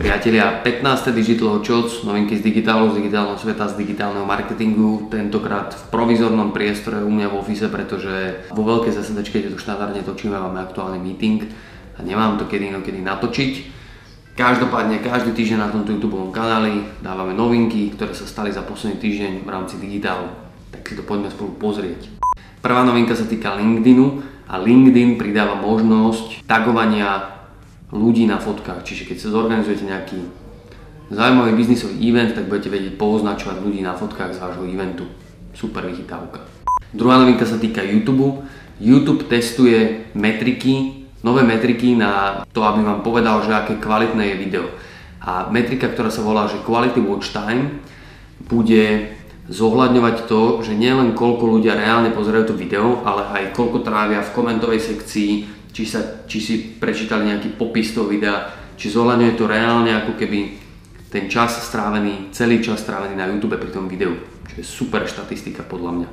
Priatelia, 15. Digital Shots, novinky z digitálu, z digitálneho sveta, z digitálneho marketingu, tentokrát v provizornom priestore u mňa v office, pretože vo veľkej zasedačke, kde to štandardne točíme, máme aktuálny meeting a nemám to kedy inokedy natočiť. Každopádne každý týždeň na tomto YouTube kanáli dávame novinky, ktoré sa stali za posledný týždeň v rámci digitálu. Tak si to poďme spolu pozrieť. Prvá novinka sa týka LinkedInu a LinkedIn pridáva možnosť tagovania ľudí na fotkách. Čiže keď sa zorganizujete nejaký zaujímavý biznisový event, tak budete vedieť poznačovať ľudí na fotkách z vášho eventu. Super vychytávka. Druhá novinka sa týka YouTube. YouTube testuje metriky, nové metriky na to, aby vám povedal, že aké kvalitné je video. A metrika, ktorá sa volá, že Quality Watch Time, bude zohľadňovať to, že nielen koľko ľudia reálne pozerajú to video, ale aj koľko trávia v komentovej sekcii, či, sa, či si prečítali nejaký popis toho videa, či zohľadňuje to reálne ako keby ten čas strávený, celý čas strávený na YouTube pri tom videu, čo je super štatistika podľa mňa.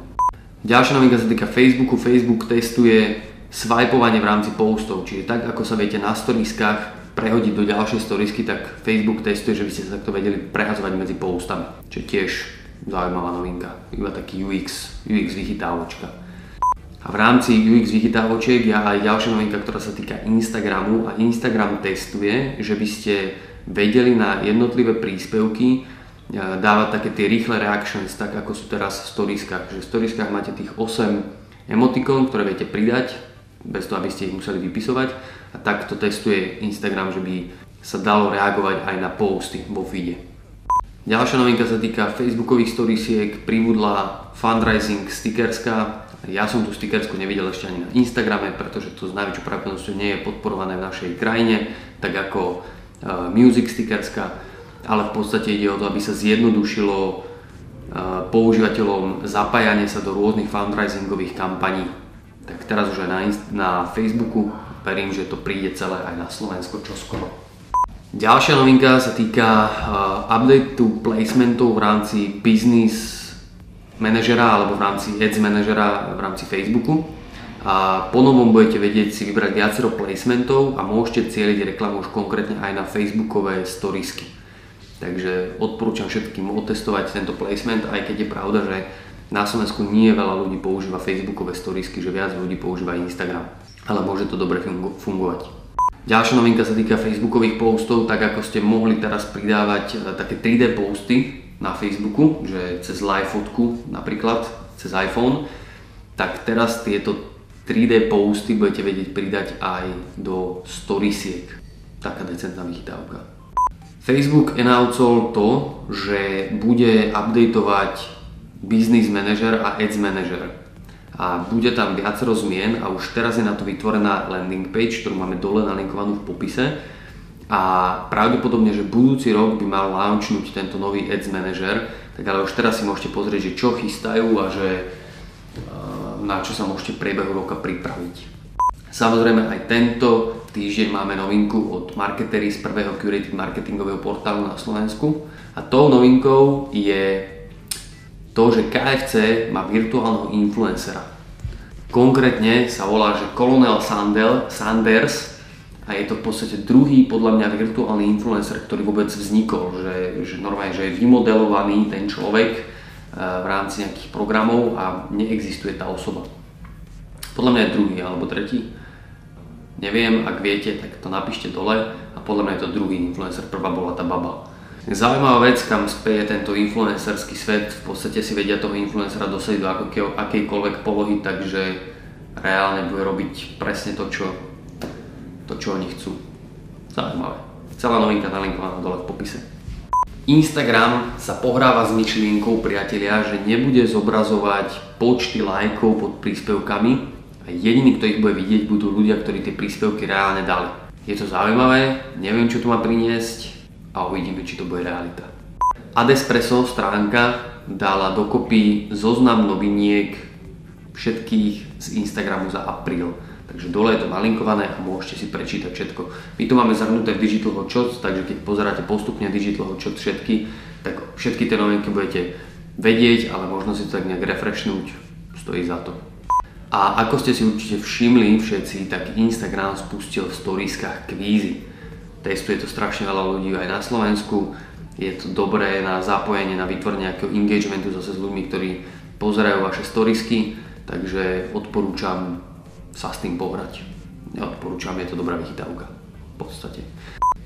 Ďalšia novinka sa týka Facebooku. Facebook testuje swipovanie v rámci postov, čiže tak ako sa viete na storieskách prehodiť do ďalšej storiesky, tak Facebook testuje, že by ste sa takto vedeli prehazovať medzi postami, čo je tiež zaujímavá novinka, iba taký UX, UX vychytávočka. A v rámci UX vychytávočiek je aj ďalšia novinka, ktorá sa týka Instagramu a Instagram testuje, že by ste vedeli na jednotlivé príspevky e, dávať také tie rýchle reactions, tak ako sú teraz v storieskách. Že v storieskách máte tých 8 emotikon, ktoré viete pridať, bez toho, aby ste ich museli vypisovať. A takto testuje Instagram, že by sa dalo reagovať aj na posty vo feede. Ďalšia novinka sa týka Facebookových storiesiek, pribudla fundraising stickerska, ja som tú stickersku nevidel ešte ani na Instagrame, pretože to s najväčšou pravdepodobnosťou nie je podporované v našej krajine, tak ako uh, music stickerska, ale v podstate ide o to, aby sa zjednodušilo uh, používateľom zapájanie sa do rôznych fundraisingových kampaní. Tak teraz už aj na, na Facebooku, verím, že to príde celé aj na Slovensko čoskoro. Ďalšia novinka sa týka uh, updateu placementov v rámci business manažera alebo v rámci ads manažera v rámci Facebooku a po budete vedieť si vybrať viacero placementov a môžete cieliť reklamu už konkrétne aj na Facebookové storiesky. Takže odporúčam všetkým otestovať tento placement, aj keď je pravda, že na Slovensku nie veľa ľudí používa Facebookové storiesky, že viac ľudí používa Instagram. Ale môže to dobre fungovať. Ďalšia novinka sa týka Facebookových postov, tak ako ste mohli teraz pridávať e, také 3D posty, na Facebooku, že cez live fotku napríklad, cez iPhone, tak teraz tieto 3D posty budete vedieť pridať aj do storiesiek. Taká decentná vychytávka. Facebook announcol to, že bude updateovať Business Manager a Ads Manager. A bude tam viacero zmien a už teraz je na to vytvorená landing page, ktorú máme dole nalinkovanú v popise a pravdepodobne, že budúci rok by mal launchnúť tento nový Ads Manager, tak ale už teraz si môžete pozrieť, že čo chystajú a že na čo sa môžete v priebehu roka pripraviť. Samozrejme aj tento týždeň máme novinku od marketery z prvého curated marketingového portálu na Slovensku a tou novinkou je to, že KFC má virtuálneho influencera. Konkrétne sa volá, že Colonel Sanders a je to v podstate druhý podľa mňa virtuálny influencer, ktorý vôbec vznikol, že, že normálne, že je vymodelovaný ten človek eh, v rámci nejakých programov a neexistuje tá osoba. Podľa mňa je druhý alebo tretí. Neviem, ak viete, tak to napíšte dole a podľa mňa je to druhý influencer, prvá bola tá baba. Zaujímavá vec, kam speje tento influencerský svet, v podstate si vedia toho influencera dosadiť do akejkoľvek polohy, takže reálne bude robiť presne to, čo to, čo oni chcú. Zaujímavé. Celá novinka nalinkovaná dole v popise. Instagram sa pohráva s myšlienkou priatelia, že nebude zobrazovať počty lajkov pod príspevkami a jediní, kto ich bude vidieť, budú ľudia, ktorí tie príspevky reálne dali. Je to zaujímavé, neviem čo to má priniesť a uvidíme, či to bude realita. Adespresso stránka dala dokopy zoznam noviniek všetkých z Instagramu za apríl. Takže dole je to nalinkované a môžete si prečítať všetko. My to máme zhrnuté v Digital Hotshots, takže keď pozeráte postupne Digital Hotshots všetky, tak všetky tie novinky budete vedieť, ale možno si to tak nejak refreshnúť, stojí za to. A ako ste si určite všimli všetci, tak Instagram spustil v storieskách kvízy. testuje to strašne veľa ľudí aj na Slovensku. Je to dobré na zapojenie, na vytvorenie nejakého engagementu zase s ľuďmi, ktorí pozerajú vaše storiesky, takže odporúčam sa s tým pohrať. Odporúčam, je to dobrá vychytávka v podstate.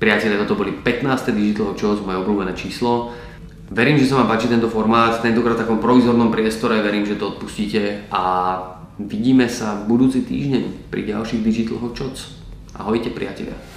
Priatelia, toto boli 15. Digital Shows, moje obľúbené číslo. Verím, že sa vám páči tento formát, tentokrát v takom provizornom priestore, verím, že to odpustíte a vidíme sa budúci týždeň pri ďalších Digital Shows. Ahojte priatelia.